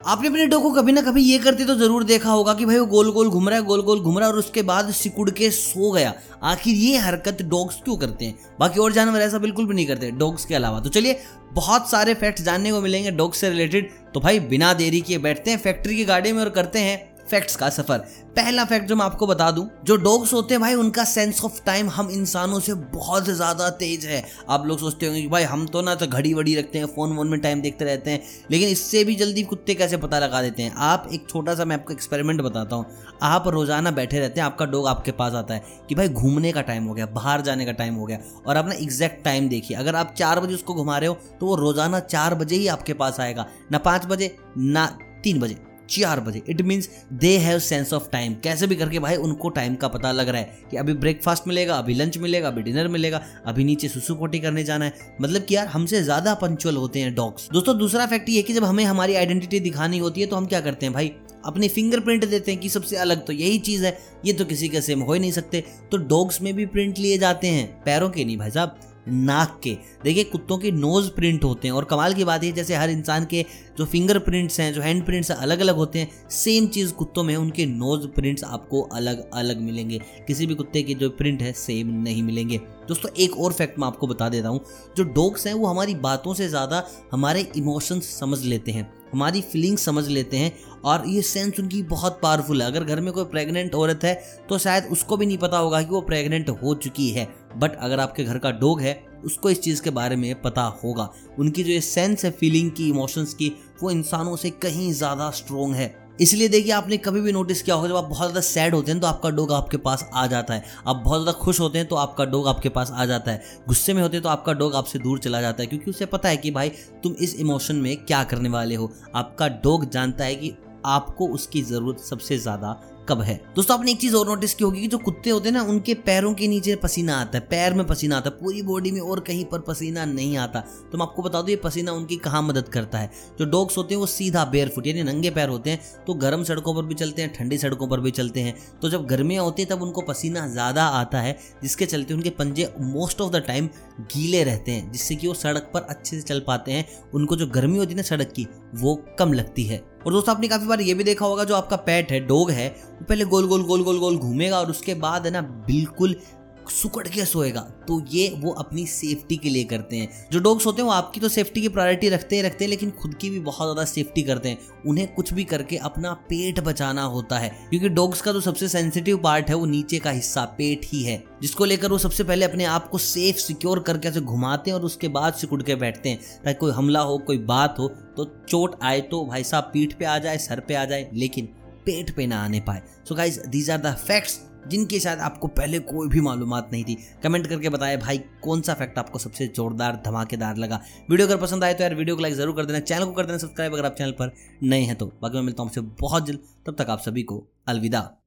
आपने अपने डॉग को कभी ना कभी ये करते तो ज़रूर देखा होगा कि भाई वो गोल गोल घूम रहा है, गोल गोल घूम रहा है और उसके बाद सिकुड़ के सो गया। आखिर ये हरकत डॉग्स क्यों करते हैं? बाकी और जानवर ऐसा बिल्कुल भी नहीं करते, डॉग्स के अलावा। तो चलिए, बहुत सारे फैक्ट्स जानने को मिलेंगे डॉग्स से रिलेटेड तो भाई बिना देरी किए बैठते हैं फैक्ट्री की गाड़ी में और करते हैं फैक्ट्स का सफ़र। पहला फैक्ट जो मैं आपको बता दूँ, जो डॉग्स होते हैं भाई, उनका सेंस ऑफ़ टाइम हम इंसानों से बहुत ज़्यादा तेज है। आप लोग सोचते होंगे कि भाई, हम तो ना तो घड़ी वड़ी रखते हैं फ़ोन वोन में टाइम देखते रहते हैं, लेकिन इससे भी जल्दी कुत्ते कैसे पता लगा देते हैं? आप एक छोटा सा मैं आपको एक्सपेरिमेंट बताता हूँ। आप रोज़ाना बैठे रहते हैं, आपका डॉग आपके पास आता है कि भाई, घूमने का टाइम हो गया, बाहर जाने का टाइम हो गया, और आप ना एग्जैक्ट टाइम देखिए। अगर आप चार बजे उसको घुमा रहे हो तो वो रोज़ाना चार बजे ही आपके पास आएगा, ना पाँच बजे, ना तीन बजे। चार बजे। It means they have sense of time कैसे भी करके भाई उनको टाइम का पता लग रहा है कि अभी ब्रेकफास्ट मिलेगा, अभी लंच मिलेगा, अभी डिनर मिलेगा, अभी नीचे सुसु पोटी करने जाना है। मतलब कि यार हमसे ज़्यादा पंचुअल होते हैं डॉग्स दोस्तों, दूसरा फैक्ट ये कि जब हमें हमारी आइडेंटिटी दिखानी होती है तो हम क्या करते हैं भाई? अपने फिंगरप्रिंट देते हैं कि सबसे अलग तो यही चीज़ है। ये तो किसी के सेम हो ही नहीं सकते। तो डॉग्स में भी प्रिंट लिए जाते हैं। पैरों के नहीं भाई साहब। नाक के। देखिए, कुत्तों के नोज़ प्रिंट होते हैं। और कमाल की बात है, जैसे हर इंसान के जो फिंगर प्रिंट्स हैं, जो हैंड प्रिंट्स अलग अलग होते हैं सेम चीज़ कुत्तों में, उनके नोज़ प्रिंट्स आपको अलग अलग मिलेंगे। किसी भी कुत्ते के जो प्रिंट है सेम नहीं मिलेंगे। दोस्तों, एक और फैक्ट मैं आपको बता देता हूँ। जो डॉग्स हैं, वो हमारी बातों से ज़्यादा हमारे इमोशंस समझ लेते हैं, हमारी फीलिंग्स समझ लेते हैं, और ये सेंस उनकी बहुत पावरफुल है। अगर घर में कोई प्रेग्नेंट औरत है तो शायद उसको भी नहीं पता होगा कि वो प्रेग्नेंट हो चुकी है। बट अगर आपके घर का डॉग है, उसको इस चीज़ के बारे में पता होगा। उनकी जो ये सेंस है फीलिंग की इमोशंस की, वो इंसानों से कहीं ज़्यादा स्ट्रोंग है। इसलिए देखिए, आपने कभी भी नोटिस किया होगा, जब आप बहुत ज़्यादा सैड होते हैं तो आपका डॉग आपके पास आ जाता है। आप बहुत ज़्यादा खुश होते हैं तो आपका डॉग आपके पास आ जाता है। गुस्से में होते हैं तो आपका डॉग आपसे दूर चला जाता है, क्योंकि उसे पता है कि भाई, तुम इस इमोशन में क्या करने वाले हो। आपका डॉग जानता है कि आपको उसकी ज़रूरत सबसे ज़्यादा कब है? दोस्तों, आपने एक चीज़ और नोटिस की होगी कि जो कुत्ते होते हैं ना, उनके पैरों के नीचे पसीना आता है, पैर में पसीना आता है, पूरी बॉडी में और कहीं पर पसीना नहीं आता। तो मैं आपको बता दूँ, ये पसीना उनकी कहाँ मदद करता है? जो डॉग्स होते हैं, वो सीधा बेयर फुट यानी नंगे पैर होते हैं तो गर्म सड़कों पर भी चलते हैं, ठंडी सड़कों पर भी चलते हैं। तो जब गर्मियाँ होती है, तब उनको पसीना ज़्यादा आता है, जिसके चलते उनके पंजे मोस्ट ऑफ़ द टाइम गीले रहते हैं, जिससे कि वो सड़क पर अच्छे से चल पाते हैं। उनको जो गर्मी होती है ना सड़क की, वो कम लगती है। और दोस्तों, आपने काफ़ी बार ये भी देखा होगा, जो आपका पेट है डॉग है पहले गोल गोल गोल गोल गोल घूमेगा और उसके बाद है ना, बिल्कुल सुकड़ के सोएगा। तो ये वो अपनी सेफ्टी के लिए करते हैं। जो डॉग्स होते हैं, वो आपकी तो सेफ्टी की प्रायोरिटी रखते ही रखते हैं, लेकिन खुद की भी बहुत ज़्यादा सेफ्टी करते हैं। उन्हें कुछ भी करके अपना पेट बचाना होता है। क्योंकि डॉग्स का जो तो सबसे सेंसिटिव पार्ट है, वो नीचे का हिस्सा, पेट ही है। जिसको लेकर वो सबसे पहले अपने आप को सेफ़ सिक्योर करके ऐसे घुमाते हैं और उसके बाद सिकुड़ के बैठते हैं। ताकि कोई हमला हो, कोई बात हो तो चोट आए तो भाई साहब पीठ पे आ जाए, सर पे आ जाए, लेकिन पेट पे ना आने पाए। So guys these are the facts जिनके शायद आपको पहले कोई भी मालूम नहीं थी। कमेंट करके बताए भाई, कौन सा फैक्ट आपको सबसे जोरदार, धमाकेदार लगा? वीडियो अगर पसंद आए तो यार वीडियो को लाइक ज़रूर कर देना। चैनल को कर देना सब्सक्राइब अगर आप चैनल पर नए हैं तो। बाकी मैं मिलता हूँ आपसे बहुत जल्द। तब तक आप सभी को अलविदा।